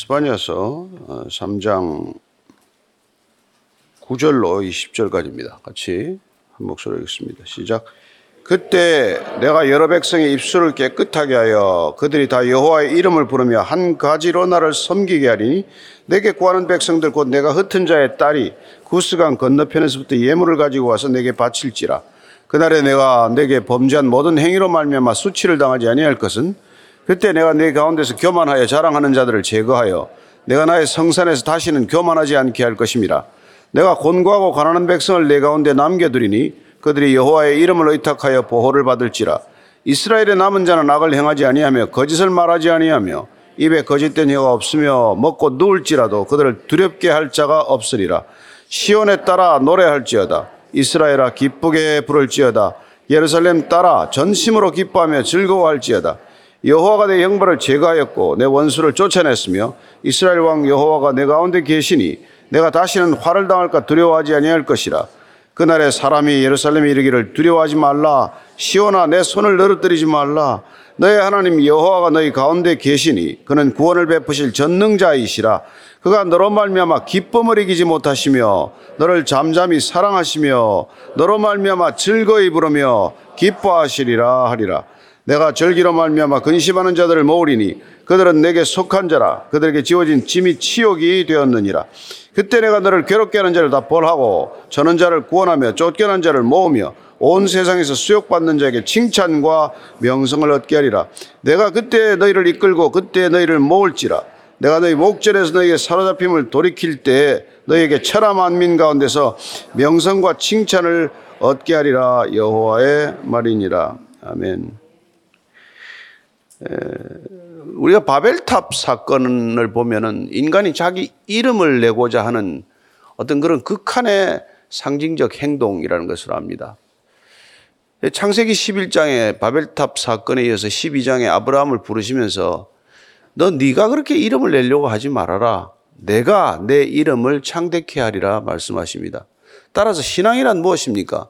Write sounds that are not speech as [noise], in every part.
스파냐서 3장 9절로 20절까지입니다. 같이 한 목소리 읽습니다. 시작. 그때 내가 여러 백성의 입술을 깨끗하게 하여 그들이 다 여호와의 이름을 부르며 한 가지로 나를 섬기게 하리니 내게 구하는 백성들 곧 내가 흩은 자의 딸이 구스강 건너편에서부터 예물을 가지고 와서 내게 바칠지라 그날에 내가 내게 범죄한 모든 행위로 말미암아 수치를 당하지 아니할 것은 그때 내가 내 가운데서 교만하여 자랑하는 자들을 제거하여 내가 나의 성산에서 다시는 교만하지 않게 할 것임이라 내가 곤고하고 가난한 백성을 내 가운데 남겨두리니 그들이 여호와의 이름을 의탁하여 보호를 받을지라. 이스라엘의 남은 자는 악을 행하지 아니하며 거짓을 말하지 아니하며 입에 거짓된 혀가 없으며 먹고 누울지라도 그들을 두렵게 할 자가 없으리라. 시온에 따라 노래할지어다. 이스라엘아 기쁘게 부를지어다. 예루살렘 따라 전심으로 기뻐하며 즐거워할지어다 여호와가 내 형벌을 제거하였고 내 원수를 쫓아냈으며 이스라엘 왕 여호와가 내 가운데 계시니 내가 다시는 화를 당할까 두려워하지 아니할 것이라. 그날에 사람이 예루살렘에 이르기를 두려워하지 말라. 시온아 내 손을 너릇들이지 말라. 너의 하나님 여호와가 너희 가운데 계시니 그는 구원을 베푸실 전능자이시라. 그가 너로 말미암아 기쁨을 이기지 못하시며 너를 잠잠히 사랑하시며 너로 말미암아 즐거이 부르며 기뻐하시리라 하리라 내가 절기로 말미암아 근심하는 자들을 모으리니 그들은 내게 속한 자라. 그들에게 지어진 짐이 치욕이 되었느니라. 그때 내가 너를 괴롭게 하는 자를 다 벌하고 저는 자를 구원하며 쫓겨난 자를 모으며 온 세상에서 수욕받는 자에게 칭찬과 명성을 얻게 하리라. 내가 그때 너희를 이끌고 그때 너희를 모을지라. 내가 너희 목전에서 너희에게 사로잡힘을 돌이킬 때 너희에게 천하 만민 가운데서 명성과 칭찬을 얻게 하리라. 여호와의 말이니라. 아멘. 우리가 바벨탑 사건을 보면은 인간이 자기 이름을 내고자 하는 어떤 그런 극한의 상징적 행동이라는 것을 압니다. 창세기 11장에 바벨탑 사건에 이어서 12장에 아브라함을 부르시면서 너 네가 그렇게 이름을 내려고 하지 말아라. 내가 내 이름을 창대케 하리라 말씀하십니다. 따라서 신앙이란 무엇입니까?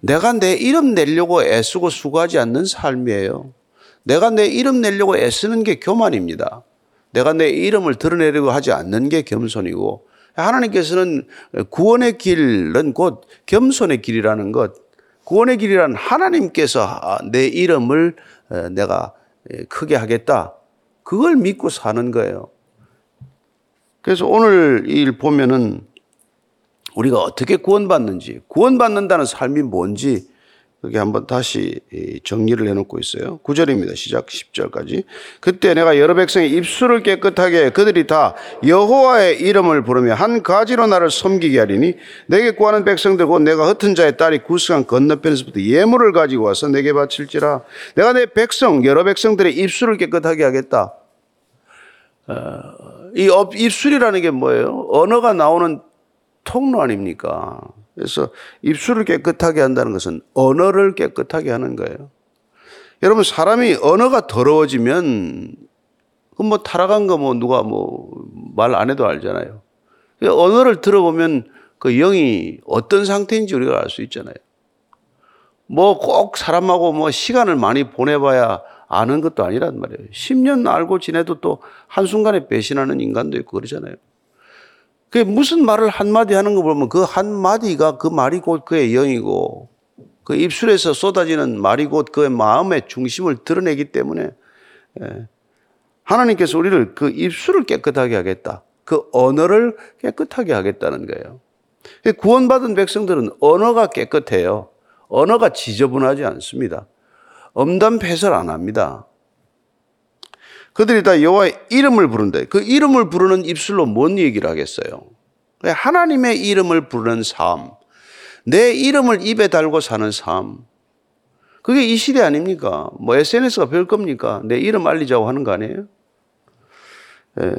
내가 내 이름 내려고 애쓰고 수고하지 않는 삶이에요. 내가 내 이름 내려고 애쓰는 게 교만입니다. 내가 내 이름을 드러내려고 하지 않는 게 겸손이고 하나님께서는 구원의 길은 곧 겸손의 길이라는 것, 구원의 길이란 하나님께서 내 이름을 내가 크게 하겠다. 그걸 믿고 사는 거예요. 그래서 오늘 일 보면은 우리가 어떻게 구원받는지, 구원받는다는 삶이 뭔지 그게 한번 다시 정리를 해놓고 있어요. 9절입니다. 시작 10절까지. 그때 내가 여러 백성의 입술을 깨끗하게 그들이 다 여호와의 이름을 부르며 한 가지로 나를 섬기게 하리니 내게 구하는 백성들 곧 내가 흩은 자의 딸이 구스강 건너편에서부터 예물을 가지고 와서 내게 바칠지라 내가 내 백성 여러 백성들의 입술을 깨끗하게 하겠다. 어, 이 입술이라는 게 뭐예요? 언어가 나오는 통로 아닙니까? 그래서 입술을 깨끗하게 한다는 것은 언어를 깨끗하게 하는 거예요. 여러분 사람이 언어가 더러워지면 그뭐 타락한 거 뭐 누가 뭐 말 안 해도 알잖아요. 언어를 들어보면 그 영이 어떤 상태인지 우리가 알 수 있잖아요. 뭐 꼭 사람하고 뭐 시간을 많이 보내봐야 아는 것도 아니란 말이에요. 10년 알고 지내도 또 한순간에 배신하는 인간도 있고 그러잖아요. 그 무슨 말을 한마디 하는 거 보면 그 한마디가 그 말이 곧 그의 영이고 그 입술에서 쏟아지는 말이 곧 그의 마음의 중심을 드러내기 때문에 예. 하나님께서 우리를 그 입술을 깨끗하게 하겠다. 그 언어를 깨끗하게 하겠다는 거예요. 구원받은 백성들은 언어가 깨끗해요. 언어가 지저분하지 않습니다. 엄담 패설 안 합니다. 그들이 다 여호와의 이름을 부른다. 그 이름을 부르는 입술로 뭔 얘기를 하겠어요? 하나님의 이름을 부르는 삶. 내 이름을 입에 달고 사는 삶. 그게 이 시대 아닙니까? 뭐 SNS가 별 겁니까? 내 이름 알리자고 하는 거 아니에요? 예.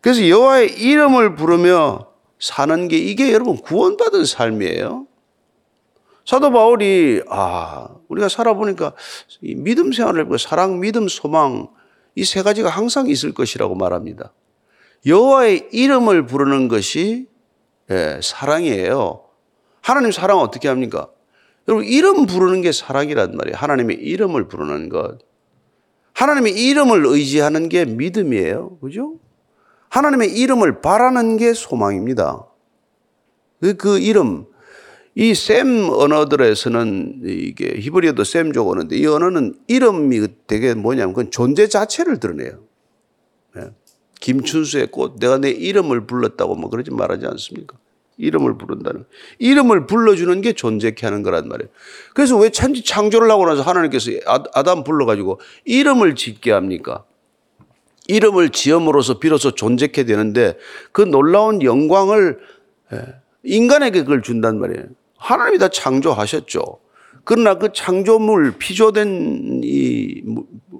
그래서 여호와의 이름을 부르며 사는 게 이게 여러분 구원받은 삶이에요. 사도 바울이 아 우리가 살아보니까 믿음 생활을 해보고 사랑, 믿음, 소망 이 세 가지가 항상 있을 것이라고 말합니다. 여호와의 이름을 부르는 것이 예, 사랑이에요. 하나님 사랑 어떻게 합니까? 여러분 이름 부르는 게 사랑이란 말이에요. 하나님의 이름을 부르는 것. 하나님의 이름을 의지하는 게 믿음이에요. 그죠? 하나님의 이름을 바라는 게 소망입니다. 그, 그 이름, 이 셈 언어들에서는 이게 히브리어도 셈족 언어인데 이 언어는 이름이 되게 뭐냐면 그건 존재 자체를 드러내요. 예. 김춘수의 꽃, 내가 내 이름을 불렀다고 뭐 그러지 말하지 않습니까? 이름을 부른다는. 이름을 불러주는 게 존재케 하는 거란 말이에요. 그래서 왜 창조를 하고 나서 하나님께서 아, 아담 불러가지고 이름을 짓게 합니까? 이름을 지음으로써 비로소 존재케 되는데 그 놀라운 영광을 예, 인간에게 그걸 준단 말이에요. 하나님이 다 창조하셨죠. 그러나 그 창조물, 피조된 이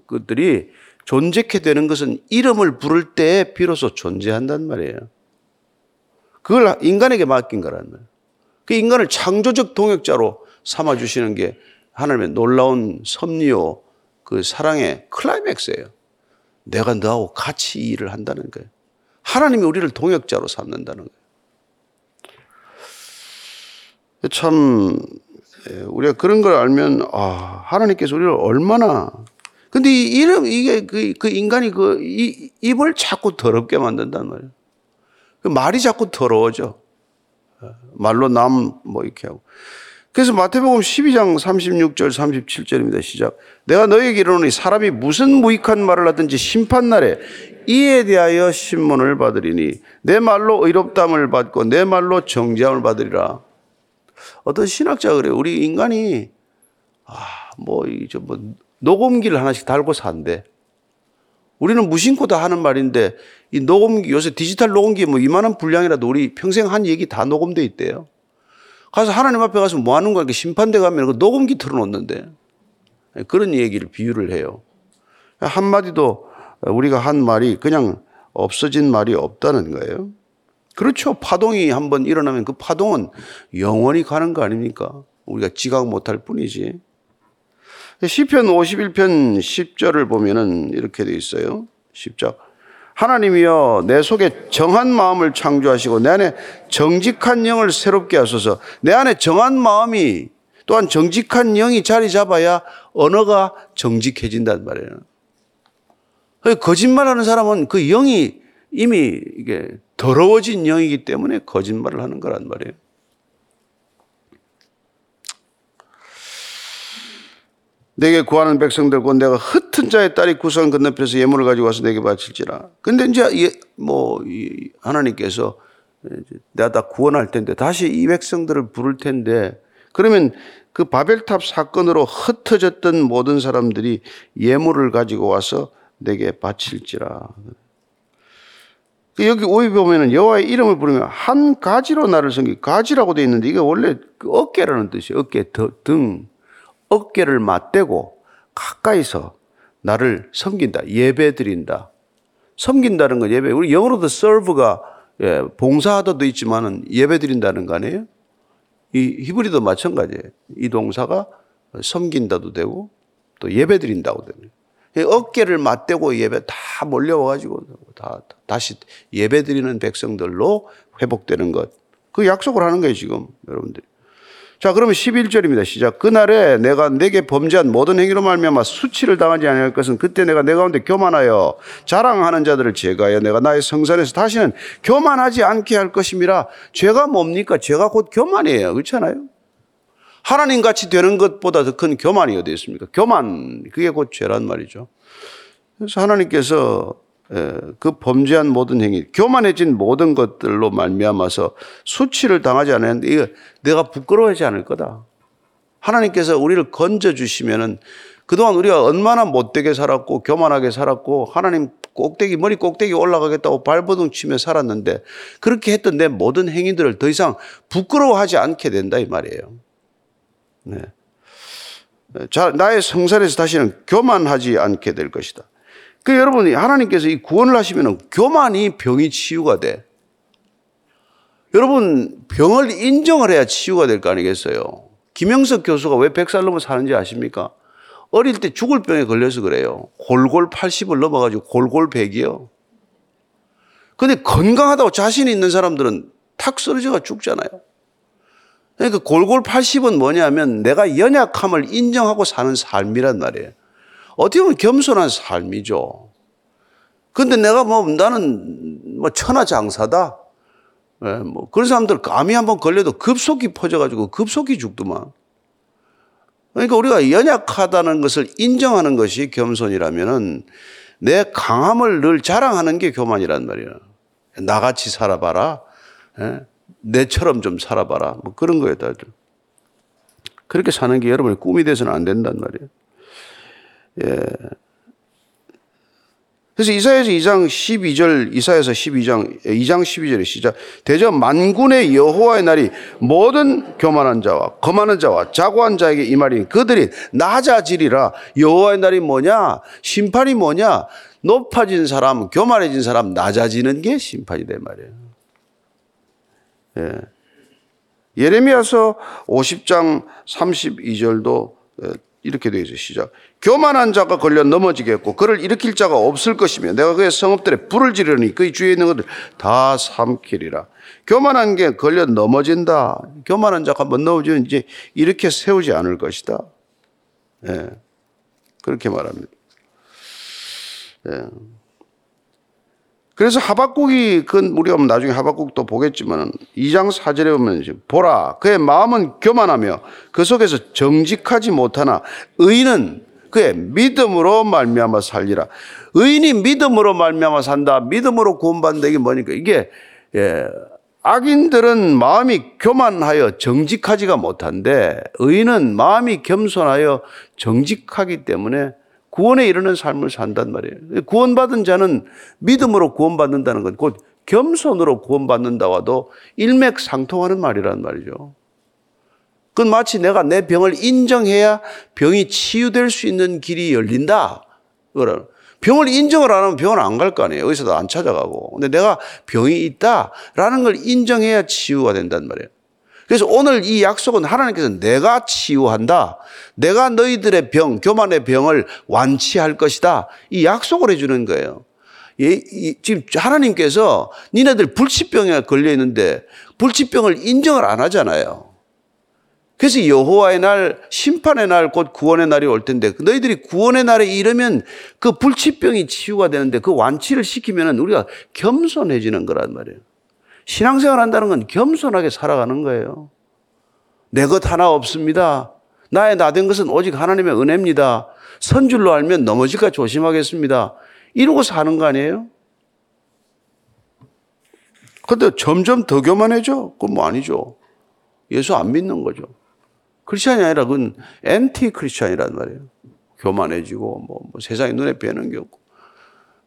것들이 존재케 되는 것은 이름을 부를 때 비로소 존재한단 말이에요. 그걸 인간에게 맡긴 거란 말이에요. 그 인간을 창조적 동역자로 삼아주시는 게 하나님의 놀라운 섭리요, 그 사랑의 클라이맥스예요. 내가 너하고 같이 일을 한다는 거예요. 하나님이 우리를 동역자로 삼는다는 거예요. 참, 예, 우리가 그런 걸 알면, 아, 하나님께서 우리를 얼마나. 근데 이 이름, 이게 그, 그 인간이 그, 이, 입을 자꾸 더럽게 만든단 말이에요. 그 말이 자꾸 더러워져. 말로 남, 뭐 이렇게 하고. 그래서 마태복음 12장 36절 37절입니다. 시작. 내가 너에게 이르노니 사람이 무슨 무익한 말을 하든지 심판 날에 이에 대하여 신문을 받으리니 내 말로 의롭담을 받고 내 말로 정죄함을 받으리라. 어떤 신학자가 그래요. 우리 인간이 아, 뭐, 이저 뭐, 녹음기를 하나씩 달고 산대. 우리는 무심코 다 하는 말인데 이 녹음기 요새 디지털 녹음기 뭐 이만한 분량이라도 우리 평생 한 얘기 다 녹음돼 있대요. 가서 하나님 앞에 가서 뭐 하는 거야? 심판대 가면 그 녹음기 틀어놓는데 그런 얘기를 비유를 해요. 한마디도 우리가 한 말이 그냥 없어진 말이 없다는 거예요. 그렇죠. 파동이 한번 일어나면 그 파동은 영원히 가는 거 아닙니까? 우리가 지각 못할 뿐이지. 시편 51편 10절을 보면은 이렇게 돼 있어요. 10절. 하나님이여 내 속에 정한 마음을 창조하시고 내 안에 정직한 영을 새롭게 하소서. 내 안에 정한 마음이 또한 정직한 영이 자리 잡아야 언어가 정직해진단 말이에요. 거짓말하는 사람은 그 영이 이미 이게 더러워진 영이기 때문에 거짓말을 하는 거란 말이에요. 내게 구하는 백성들 곧 내가 흩은 자의 딸이 구성 건너편에서 예물을 가지고 와서 내게 바칠지라. 근데 이제 뭐 하나님께서 내가 다 구원할 텐데 다시 이 백성들을 부를 텐데 그러면 그 바벨탑 사건으로 흩어졌던 모든 사람들이 예물을 가지고 와서 내게 바칠지라. 그 여기 오이 보면은 여호와의 이름을 부르면 한 가지로 나를 섬기 가지라고 되어 있는데 이게 원래 그 어깨라는 뜻이에요. 어깨 등 어깨를 맞대고 가까이서 나를 섬긴다. 예배 드린다. 섬긴다는 건 예배. 우리 영어로도 serve가 예, 봉사하다도 있지만은 예배 드린다는 거 아니에요? 이 히브리도 마찬가지예요. 이 동사가 섬긴다도 되고 또 예배 드린다고 되는 어깨를 맞대고 예배 다 몰려와가지고 다, 다시 예배 드리는 백성들로 회복되는 것. 그 약속을 하는 거예요, 지금, 여러분들이. 자, 그러면 11절입니다. 시작. 그날에 내가 내게 범죄한 모든 행위로 말미암아 수치를 당하지 아니할 것은 그때 내가 내 가운데 교만하여 자랑하는 자들을 제거하여 내가 나의 성산에서 다시는 교만하지 않게 할 것임이라. 죄가 뭡니까? 죄가 곧 교만이에요. 그렇잖아요? 하나님 같이 되는 것보다 더 큰 교만이 어디 있습니까? 교만, 그게 곧 죄란 말이죠. 그래서 하나님께서 그 범죄한 모든 행위, 교만해진 모든 것들로 말미암아서 수치를 당하지 않았는데 이거 내가 부끄러워하지 않을 거다. 하나님께서 우리를 건져 주시면은 그동안 우리가 얼마나 못되게 살았고 교만하게 살았고 하나님 꼭대기 머리 꼭대기 올라가겠다고 발버둥 치며 살았는데 그렇게 했던 내 모든 행위들을 더 이상 부끄러워하지 않게 된다 이 말이에요. 네. 자, 나의 성산에서 다시는 교만하지 않게 될 것이다. 그 여러분이 하나님께서 이 구원을 하시면 교만이 병이 치유가 돼. 여러분 병을 인정을 해야 치유가 될 거 아니겠어요? 김영석 교수가 왜 100살 넘어 사는지 아십니까? 어릴 때 죽을 병에 걸려서 그래요. 골골 80을 넘어가지고 골골 100이요. 근데 건강하다고 자신이 있는 사람들은 탁 쓰러져가 죽잖아요. 그러니까 골골 80은 뭐냐면 내가 연약함을 인정하고 사는 삶이란 말이에요. 어떻게 보면 겸손한 삶이죠. 근데 내가 뭐 나는 뭐 천하장사다. 예, 뭐 그런 사람들 감이 한번 걸려도 급속히 퍼져가지고 급속히 죽더만. 그러니까 우리가 연약하다는 것을 인정하는 것이 겸손이라면은 내 강함을 늘 자랑하는 게 교만이란 말이야. 나같이 살아봐라. 예? 내처럼 좀 살아봐라. 뭐 그런 거예요, 다들. 그렇게 사는 게 여러분의 꿈이 돼서는 안 된단 말이에요. 예. 그래서 이사야서 2장 12절, 이사야서 12장, 2장 12절에 시작. 대저 만군의 여호와의 날이 모든 교만한 자와 거만한 자와 자고한 자에게 이 말이 그들이 낮아지리라. 여호와의 날이 뭐냐? 심판이 뭐냐? 높아진 사람, 교만해진 사람, 낮아지는 게 심판이 된 말이에요. 예. 예레미야서 50장 32절도 이렇게 되어 있어요. 시작. 교만한 자가 걸려 넘어지겠고 그를 일으킬 자가 없을 것이며 내가 그의 성읍들에 불을 지르니 그의 주위에 있는 것들 다 삼키리라. 교만한 게 걸려 넘어진다. 교만한 자가 한번 넘어지면 이제 이렇게 세우지 않을 것이다. 예. 그렇게 말합니다. 예. 그래서 하박국이 그 우리가 나중에 하박국도 보겠지만 2장 4절에 보면 보라 그의 마음은 교만하며 그 속에서 정직하지 못하나 의인은 그의 믿음으로 말미암아 살리라. 의인이 믿음으로 말미암아 산다. 믿음으로 구원받는다 이게 뭐니까 이게 예, 악인들은 마음이 교만하여 정직하지가 못한데 의인은 마음이 겸손하여 정직하기 때문에 구원에 이르는 삶을 산단 말이에요. 구원받은 자는 믿음으로 구원받는다는 건 곧 겸손으로 구원받는다와도 일맥상통하는 말이란 말이죠. 그건 마치 내가 내 병을 인정해야 병이 치유될 수 있는 길이 열린다. 병을 인정을 안 하면 병원 안 갈 거 아니에요. 의사도 안 찾아가고. 근데 내가 병이 있다라는 걸 인정해야 치유가 된단 말이에요. 그래서 오늘 이 약속은 하나님께서 내가 치유한다. 내가 너희들의 병, 교만의 병을 완치할 것이다. 이 약속을 해주는 거예요. 예, 지금 하나님께서 니네들 불치병에 걸려 있는데 불치병을 인정을 안 하잖아요. 그래서 여호와의 날, 심판의 날, 곧 구원의 날이 올 텐데 너희들이 구원의 날에 이르면 그 불치병이 치유가 되는데 그 완치를 시키면 우리가 겸손해지는 거란 말이에요. 신앙생활 한다는 건 겸손하게 살아가는 거예요. 내 것 하나 없습니다. 나의 나 된 것은 오직 하나님의 은혜입니다. 선줄로 알면 넘어질까 조심하겠습니다. 이러고 사는 거 아니에요? 근데 점점 더 교만해져? 그건 뭐 아니죠. 예수 안 믿는 거죠. 크리스찬이 아니라 그건 엔티 크리스찬이란 말이에요. 교만해지고 뭐, 뭐 세상에 눈에 뵈는 게 없고.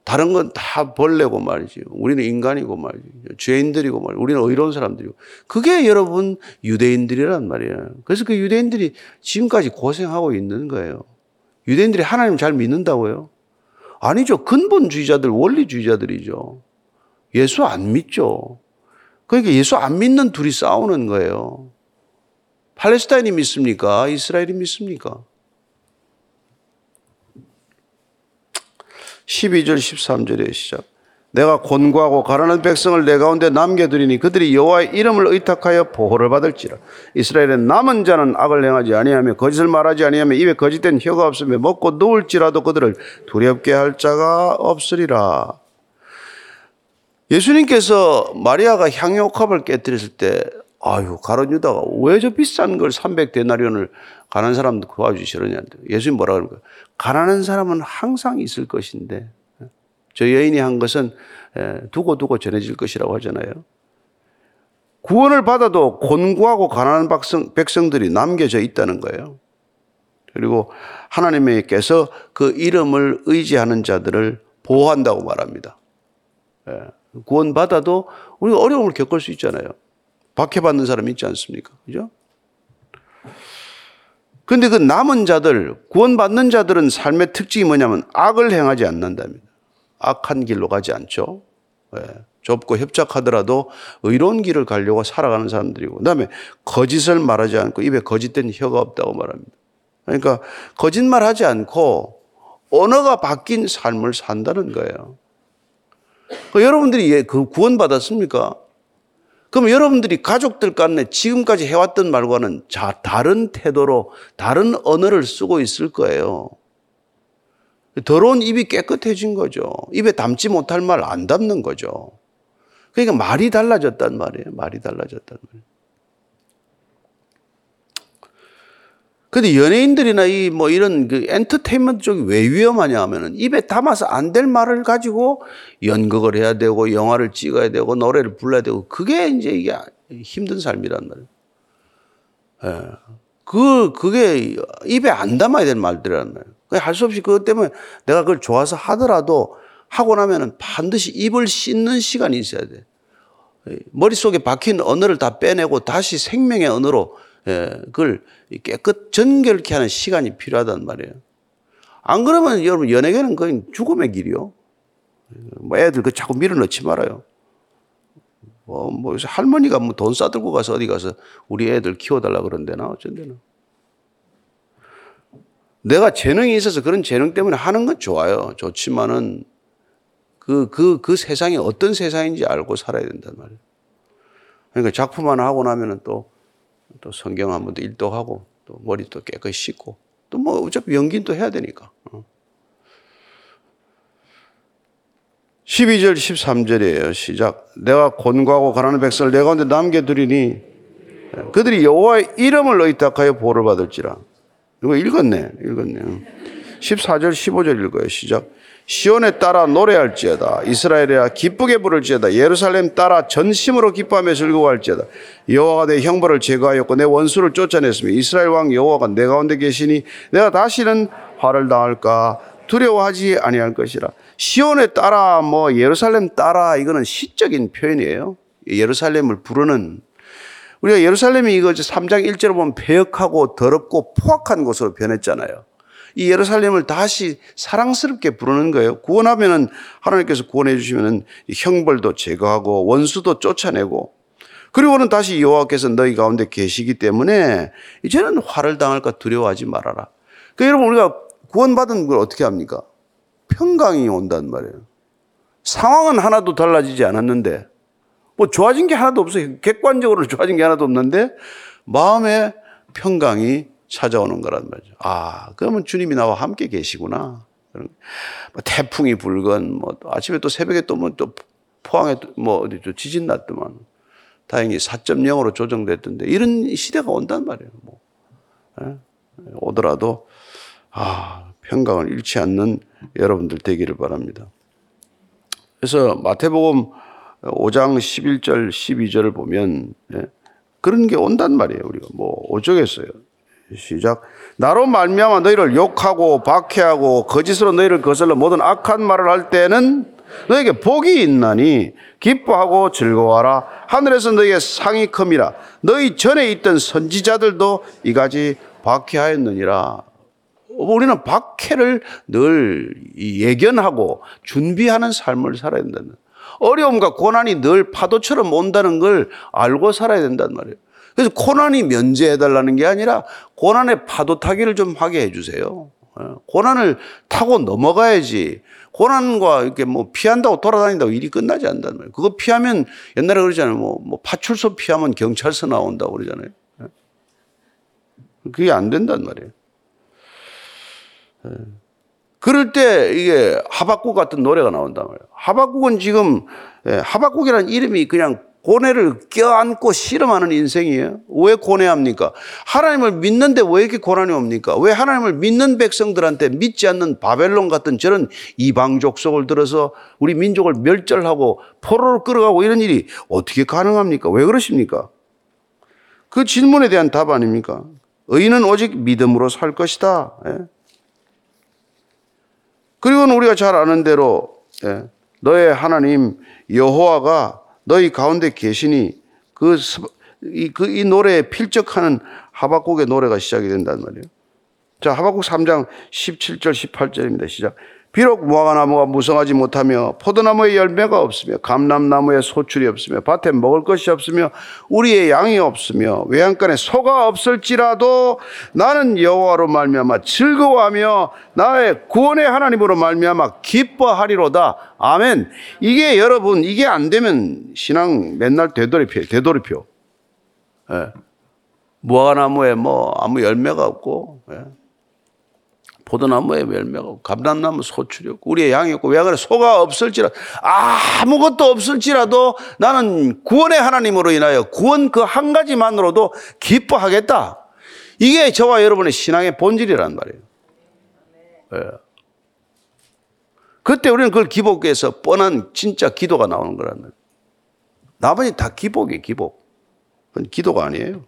다른 건 다 벌레고 말이지. 우리는 인간이고 말이지. 죄인들이고 말이지. 우리는 의로운 사람들이고. 그게 여러분 유대인들이란 말이에요. 그래서 그 유대인들이 지금까지 고생하고 있는 거예요. 유대인들이 하나님 잘 믿는다고요? 아니죠. 근본주의자들, 원리주의자들이죠. 예수 안 믿죠. 그러니까 예수 안 믿는 둘이 싸우는 거예요. 팔레스타인이 믿습니까? 이스라엘이 믿습니까? 12절 13절의 시작. 내가 곤고하고 가난한 백성을 내 가운데 남겨두리니 그들이 여호와의 이름을 의탁하여 보호를 받을지라. 이스라엘의 남은 자는 악을 행하지 아니하며 거짓을 말하지 아니하며 입에 거짓된 혀가 없으며 먹고 누울지라도 그들을 두렵게 할 자가 없으리라. 예수님께서 마리아가 향유옥합을 깨뜨렸을 때 아유 가론 유다가 왜 저 비싼 걸 300데나리온을 가난한 사람도 도와주시려냐. 예수님 뭐라 그러까 가난한 사람은 항상 있을 것인데 저 여인이 한 것은 두고 두고 전해질 것이라고 하잖아요. 구원을 받아도 곤고하고 가난한 백성, 백성들이 남겨져 있다는 거예요. 그리고 하나님께서 그 이름을 의지하는 자들을 보호한다고 말합니다. 구원받아도 우리가 어려움을 겪을 수 있잖아요. 박해받는 사람 있지 않습니까? 그죠? 근데 그 남은 자들, 구원받는 자들은 삶의 특징이 뭐냐면 악을 행하지 않는답니다. 악한 길로 가지 않죠. 네. 좁고 협착하더라도 의로운 길을 가려고 살아가는 사람들이고, 그 다음에 거짓을 말하지 않고 입에 거짓된 혀가 없다고 말합니다. 그러니까 거짓말 하지 않고 언어가 바뀐 삶을 산다는 거예요. 그 여러분들이 그 구원받았습니까? 그럼 여러분들이 가족들 간에 지금까지 해왔던 말과는 자, 다른 태도로 다른 언어를 쓰고 있을 거예요. 더러운 입이 깨끗해진 거죠. 입에 담지 못할 말 안 담는 거죠. 그러니까 말이 달라졌단 말이에요. 말이 달라졌단 말이에요. 근데 연예인들이나 이 뭐 이런 그 엔터테인먼트 쪽이 왜 위험하냐 하면은 입에 담아서 안 될 말을 가지고 연극을 해야 되고 영화를 찍어야 되고 노래를 불러야 되고 그게 이제 이게 힘든 삶이란 말이에요. 예. 그, 그게 입에 안 담아야 될 말들이란 말이에요. 할 수 없이 그것 때문에 내가 그걸 좋아서 하더라도 하고 나면은 반드시 입을 씻는 시간이 있어야 돼. 머릿속에 박힌 언어를 다 빼내고 다시 생명의 언어로 예, 그걸 깨끗 전결케 하는 시간이 필요하단 말이에요. 안 그러면 여러분 연예계는 거의 죽음의 길이요. 뭐 애들 그 자꾸 밀어넣지 말아요. 뭐, 뭐 할머니가 뭐 돈 싸들고 가서 어디 가서 우리 애들 키워달라 그런데나 어쩐데나. 내가 재능이 있어서 그런 재능 때문에 하는 건 좋아요. 좋지만은 그, 그, 그 세상이 어떤 세상인지 알고 살아야 된단 말이에요. 그러니까 작품 하나 하고 나면은 또, 또 성경 한 번 더 일독하고 또 머리 또 깨끗이 씻고 또 뭐 어차피 연기는 또 해야 되니까. 12절 13절이에요. 시작. 내가 권고하고 가난한 백성을 내 가운데 남겨두리니 그들이 여호와의 이름을 의탁하여 보를 받을지라. 이거 읽었네. 읽었네. 14절 15절 읽어요. 시작. 시온에 따라 노래할지어다. 이스라엘이야 기쁘게 부를지어다. 예루살렘 따라 전심으로 기뻐하며 즐거워할지어다. 여호와가 내 형벌을 제거하였고 내 원수를 쫓아냈으며 이스라엘 왕 여호와가 내 가운데 계시니 내가 다시는 화를 당할까? 두려워하지 아니할 것이라. 시온에 따라 뭐 예루살렘 따라 이거는 시적인 표현이에요. 예루살렘을 부르는. 우리가 예루살렘이 이거 3장 1절을 보면 배역하고 더럽고 포악한 곳으로 변했잖아요 이 예루살렘을 다시 사랑스럽게 부르는 거예요. 구원하면은 하나님께서 구원해 주시면은 형벌도 제거하고 원수도 쫓아내고 그리고는 다시 여호와께서 너희 가운데 계시기 때문에 이제는 화를 당할까 두려워하지 말아라. 그 여러분 우리가 구원받은 걸 어떻게 합니까? 평강이 온단 말이에요. 상황은 하나도 달라지지 않았는데 뭐 좋아진 게 하나도 없어요. 객관적으로 [laughs] 좋아진 게 하나도 없는데 마음에 평강이 찾아오는 거란 말이죠. 아, 그러면 주님이 나와 함께 계시구나. 뭐 태풍이 불건, 뭐 아침에 또 새벽에 또뭐 포항에 뭐 어디 또 지진 났더만 다행히 4.0으로 조정됐던데 이런 시대가 온단 말이에요. 뭐 예? 오더라도 아 평강을 잃지 않는 여러분들 되기를 바랍니다. 그래서 마태복음 5장 11절 12절을 보면 예? 그런 게 온단 말이에요. 우리가 뭐 어쩌겠어요. 시작. 나로 말미암아 너희를 욕하고 박해하고 거짓으로 너희를 거슬러 모든 악한 말을 할 때는 너에게 복이 있나니 기뻐하고 즐거워하라. 하늘에서 너희의 상이 큼이라. 너희 전에 있던 선지자들도 이가지 박해하였느니라. 우리는 박해를 늘 예견하고 준비하는 삶을 살아야 된다는. 어려움과 고난이 늘 파도처럼 온다는 걸 알고 살아야 된단 말이에요. 그래서 고난이 면제해달라는 게 아니라 고난의 파도 타기를 좀 하게 해주세요. 어, 고난을 타고 넘어가야지. 고난과 이렇게 뭐 피한다고 돌아다닌다고 일이 끝나지 않는단 말이에요. 그거 피하면 옛날에 그러잖아요. 뭐, 뭐 파출소 피하면 경찰서 나온다고 그러잖아요. 어? 그게 안 된단 말이에요. 어. 그럴 때 이게 하박국 같은 노래가 나온단 말이에요. 하박국은 지금 예, 하박국이라는 이름이 그냥 고뇌를 껴안고 실험하는 인생이에요. 왜 고뇌합니까? 하나님을 믿는데 왜 이렇게 고난이 옵니까? 왜 하나님을 믿는 백성들한테 믿지 않는 바벨론 같은 저런 이방 족속을 들어서 우리 민족을 멸절하고 포로로 끌어가고 이런 일이 어떻게 가능합니까? 왜 그러십니까? 그 질문에 대한 답 아닙니까? 의인은 오직 믿음으로 살 것이다. 예? 그리고는 우리가 잘 아는 대로 예, 너의 하나님 여호와가 너희 가운데 계시니 그, 이, 그, 이 노래에 필적하는 하박국의 노래가 시작이 된단 말이에요. 자, 하박국 3장 17절, 18절입니다. 시작. 비록 무화과나무가 무성하지 못하며 포도나무에 열매가 없으며 감람나무에 소출이 없으며 밭에 먹을 것이 없으며 우리의 양이 없으며 외양간에 소가 없을지라도 나는 여호와로 말미암아 즐거워하며 나의 구원의 하나님으로 말미암아 기뻐하리로다. 아멘. 이게 여러분 이게 안 되면 신앙 맨날 되돌이표 되돌이표. 예. 무화과나무에 뭐 아무 열매가 없고 예. 포도나무에 열매가 감람나무 소출이었고 우리의 양이었고 왜 그래 소가 없을지라도 아무것도 없을지라도 나는 구원의 하나님으로 인하여 구원 그 한 가지만으로도 기뻐하겠다. 이게 저와 여러분의 신앙의 본질이란 말이에요. 예. 그때 우리는 그걸 기복해서 뻔한 진짜 기도가 나오는 거란 말이에요. 나머지 다 기복이에요, 기복. 그건 기도가 아니에요.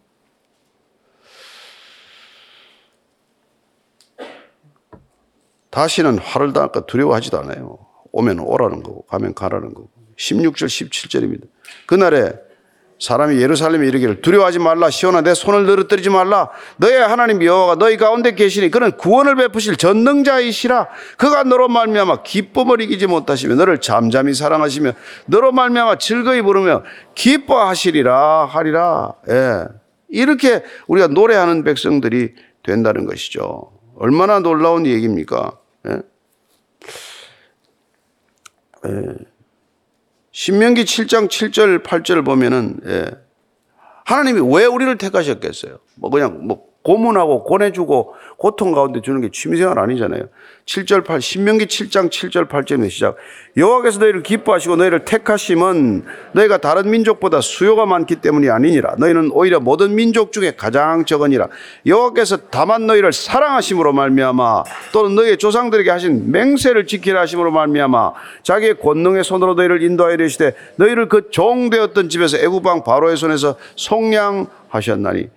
다시는 화를 당할까 두려워하지도 않아요. 오면 오라는 거고 가면 가라는 거고. 16절 17절입니다. 그날에 사람이 예루살렘에 이르기를 두려워하지 말라 시온아 내 손을 늘어뜨리지 말라 너의 하나님 여호와가 너희 가운데 계시니 그는 구원을 베푸실 전능자이시라 그가 너로 말미암아 기쁨을 이기지 못하시며 너를 잠잠히 사랑하시며 너로 말미암아 즐거이 부르며 기뻐하시리라 하리라 예. 이렇게 우리가 노래하는 백성들이 된다는 것이죠 얼마나 놀라운 얘기입니까. 신명기 7장 7절 8절을 보면은 예. 하나님이 왜 우리를 택하셨겠어요? 뭐 그냥 뭐 고문하고 고내주고 고통 가운데 주는 게 취미생활 아니잖아요. 7절 8 신명기 7장 7절 8절의 시작. 여호와께서 너희를 기뻐하시고 너희를 택하심은 너희가 다른 민족보다 수요가 많기 때문이 아니니라. 너희는 오히려 모든 민족 중에 가장 적으니라. 여호와께서 다만 너희를 사랑하심으로 말미암아 또는 너희의 조상들에게 하신 맹세를 지키라 하심으로 말미암아 자기의 권능의 손으로 너희를 인도하여 이르시되 너희를 그 종되었던 집에서 애굽왕 바로의 손에서 속량하셨나니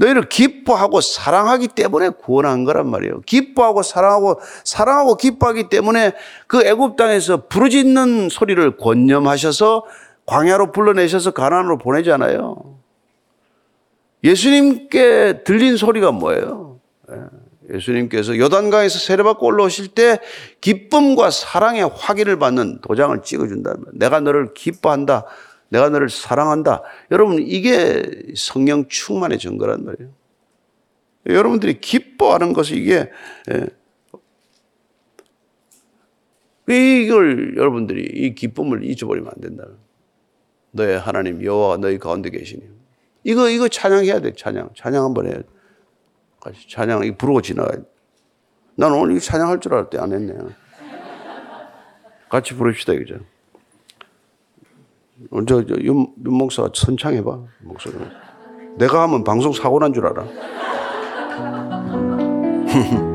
너희를 기뻐하고 사랑하기 때문에 구원한 거란 말이에요. 기뻐하고 사랑하고 사랑하고 기뻐하기 때문에 그 애굽 땅에서 부르짖는 소리를 권념하셔서 광야로 불러내셔서 가나안으로 보내잖아요. 예수님께 들린 소리가 뭐예요? 예, 예수님께서 요단강에서 세례받고 올라오실 때 기쁨과 사랑의 확인을 받는 도장을 찍어준다는 거예요. 내가 너를 기뻐한다. 내가 너를 사랑한다. 여러분, 이게 성령 충만의 증거란 말이에요. 여러분들이 기뻐하는 것이 이게, 예. 이걸 여러분들이 이 기쁨을 잊어버리면 안 된다. 너의 하나님 여호와가 너희 가운데 계시니. 이거, 이거 찬양해야 돼, 찬양. 찬양 한번 돼. 같이 찬양, 이 부르고 지나가야 돼. 난 오늘 이 찬양할 줄 알았대, 안 했네. 같이 부릅시다, 그죠? 저, 저, 윤, 윤 목사 선창해봐, 목소리. 내가 하면 방송 사고 난 줄 알아. [laughs]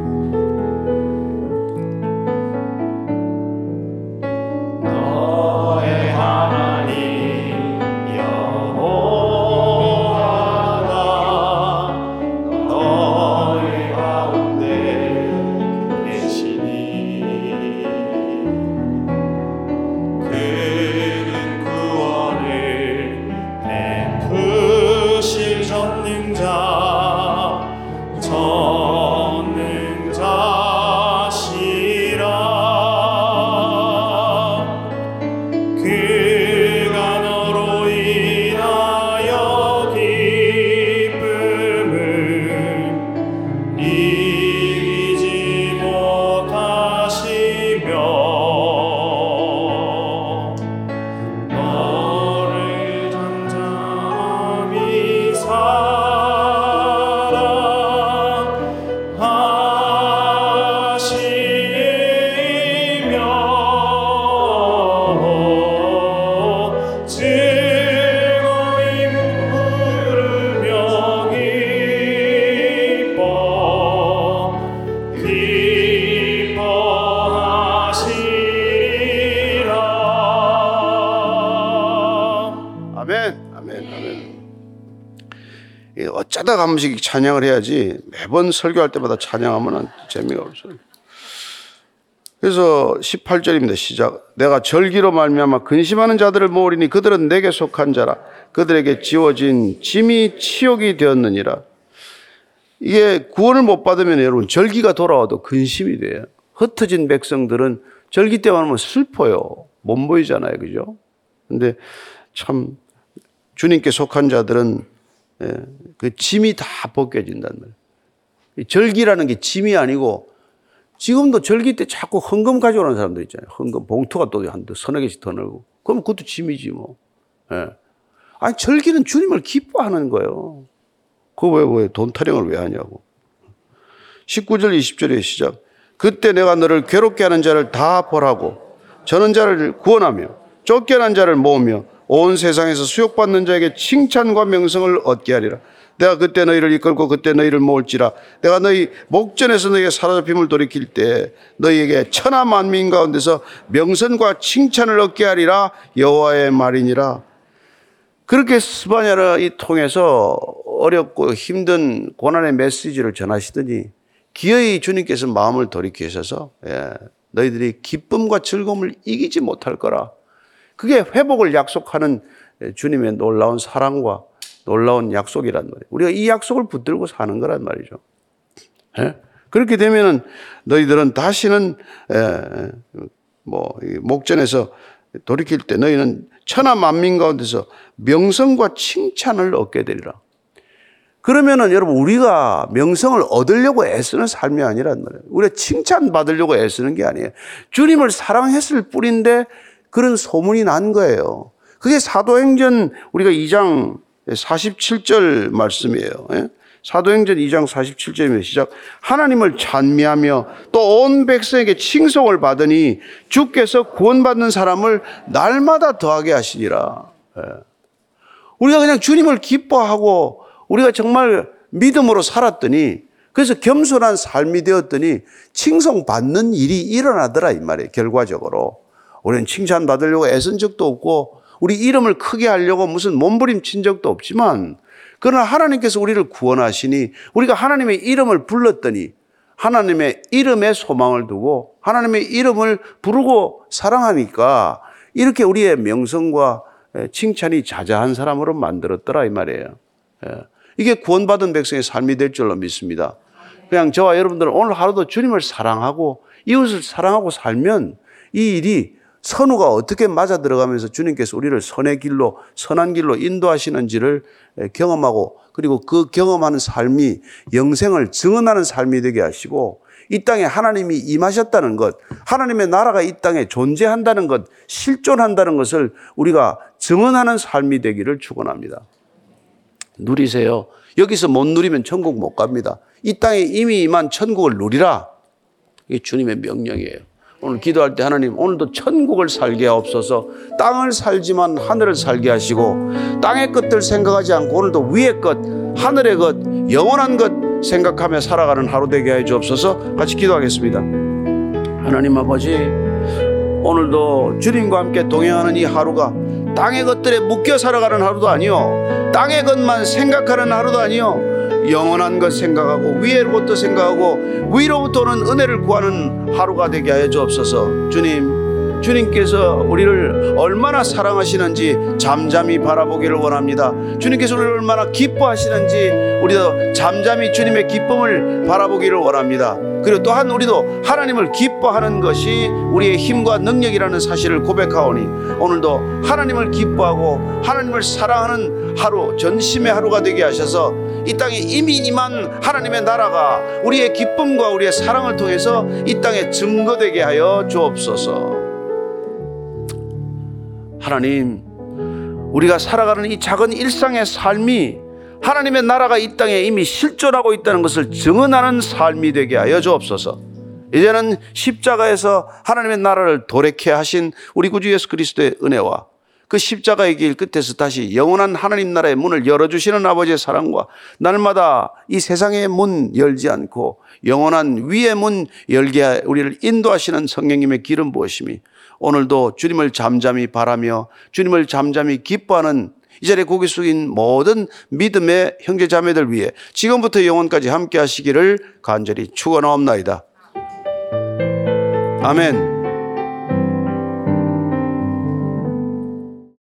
어쩌다 가끔씩 찬양을 해야지 매번 설교할 때마다 찬양하면 재미가 없어요. 그래서 18절입니다. 시작. 내가 절기로 말미암아 근심하는 자들을 모으리니 그들은 내게 속한 자라. 그들에게 지워진 짐이 치욕이 되었느니라. 이게 구원을 못 받으면 여러분 절기가 돌아와도 근심이 돼요. 흩어진 백성들은 절기 때만 하면 슬퍼요. 못 보이잖아요. 그죠? 근데 참 주님께 속한 자들은 예, 그 짐이 다 벗겨진단 말이에요. 절기라는 게 짐이 아니고 지금도 절기 때 자꾸 헌금 가져오는 사람들 있잖아요. 헌금 봉투가 또 한 서너 개씩 더 늘고. 그럼 그것도 짐이지 뭐. 예. 아니 절기는 주님을 기뻐하는 거예요. 그거 왜, 왜돈 타령을 왜 하냐고. 19절 20절의 시작. 그때 내가 너를 괴롭게 하는 자를 다 벌하고 저는 자를 구원하며 쫓겨난 자를 모으며 온 세상에서 수욕받는 자에게 칭찬과 명성을 얻게 하리라. 내가 그때 너희를 이끌고 그때 너희를 모을지라. 내가 너희 목전에서 너희의 사로잡힘을 돌이킬 때 너희에게 천하 만민 가운데서 명성과 칭찬을 얻게 하리라. 여호와의 말이니라. 그렇게 스바냐를 통해서 어렵고 힘든 고난의 메시지를 전하시더니 기어이 주님께서 마음을 돌이키셔서 예, 너희들이 기쁨과 즐거움을 이기지 못할 거라. 그게 회복을 약속하는 주님의 놀라운 사랑과 놀라운 약속이란 말이에요. 우리가 이 약속을 붙들고 사는 거란 말이죠. 예? 그렇게 되면은 너희들은 다시는 예, 뭐 목전에서 돌이킬 때 너희는 천하 만민 가운데서 명성과 칭찬을 얻게 되리라. 그러면은 여러분 우리가 명성을 얻으려고 애쓰는 삶이 아니란 말이에요. 우리가 칭찬 받으려고 애쓰는 게 아니에요. 주님을 사랑했을 뿐인데 그런 소문이 난 거예요. 그게 사도행전 우리가 2장 47절 말씀이에요. 예? 사도행전 2장 47절이면 시작. 하나님을 찬미하며 또 온 백성에게 칭송을 받으니 주께서 구원받는 사람을 날마다 더하게 하시니라. 예. 우리가 그냥 주님을 기뻐하고 우리가 정말 믿음으로 살았더니 그래서 겸손한 삶이 되었더니 칭송받는 일이 일어나더라 이 말이에요. 결과적으로. 우리는 칭찬받으려고 애쓴 적도 없고 우리 이름을 크게 하려고 무슨 몸부림친 적도 없지만 그러나 하나님께서 우리를 구원하시니 우리가 하나님의 이름을 불렀더니 하나님의 이름에 소망을 두고 하나님의 이름을 부르고 사랑하니까 이렇게 우리의 명성과 칭찬이 자자한 사람으로 만들었더라 이 말이에요. 예. 이게 구원받은 백성의 삶이 될 줄로 믿습니다. 그냥 저와 여러분들은 오늘 하루도 주님을 사랑하고 이웃을 사랑하고 살면 이 일이 선우가 어떻게 맞아 들어가면서 주님께서 우리를 선의 길로 선한 길로 인도하시는지를 경험하고 그리고 그 경험하는 삶이 영생을 증언하는 삶이 되게 하시고 이 땅에 하나님이 임하셨다는 것, 하나님의 나라가 이 땅에 존재한다는 것, 실존한다는 것을 우리가 증언하는 삶이 되기를 축원합니다. 누리세요. 여기서 못 누리면 천국 못 갑니다. 이 땅에 이미 임한 천국을 누리라. 이게 주님의 명령이에요. 오늘 기도할 때 하나님 오늘도 천국을 살게 하옵소서. 땅을 살지만 하늘을 살게 하시고 땅의 것들 생각하지 않고 오늘도 위의 것 하늘의 것 영원한 것 생각하며 살아가는 하루 되게 해 주옵소서. 같이 기도하겠습니다. 하나님 아버지 오늘도 주님과 함께 동행하는 이 하루가 땅의 것들에 묶여 살아가는 하루도 아니요 땅의 것만 생각하는 하루도 아니요 영원한 것 생각하고 위로부터 생각하고 위로부터 오는 은혜를 구하는 하루가 되게 하여 주옵소서. 주님, 주님께서 우리를 얼마나 사랑하시는지 잠잠히 바라보기를 원합니다. 주님께서 우리를 얼마나 기뻐하시는지 우리도 잠잠히 주님의 기쁨을 바라보기를 원합니다. 그리고 또한 우리도 하나님을 기뻐하는 것이 우리의 힘과 능력이라는 사실을 고백하오니 오늘도 하나님을 기뻐하고 하나님을 사랑하는 하루, 전심의 하루가 되게 하셔서 이 땅에 이미 임한 하나님의 나라가 우리의 기쁨과 우리의 사랑을 통해서 이 땅에 증거되게 하여 주옵소서. 하나님, 우리가 살아가는 이 작은 일상의 삶이 하나님의 나라가 이 땅에 이미 실존하고 있다는 것을 증언하는 삶이 되게 하여 주옵소서. 이제는 십자가에서 하나님의 나라를 도래케 하신 우리 구주 예수 그리스도의 은혜와 그 십자가의 길 끝에서 다시 영원한 하나님 나라의 문을 열어주시는 아버지의 사랑과 날마다 이 세상의 문 열지 않고 영원한 위의 문 열게 우리를 인도하시는 성령님의 길은 무엇이니 오늘도 주님을 잠잠히 바라며 주님을 잠잠히 기뻐하는 이 자리에 고개 숙인 모든 믿음의 형제 자매들 위해 지금부터 영원까지 함께 하시기를 간절히 축원하옵나이다. 아멘.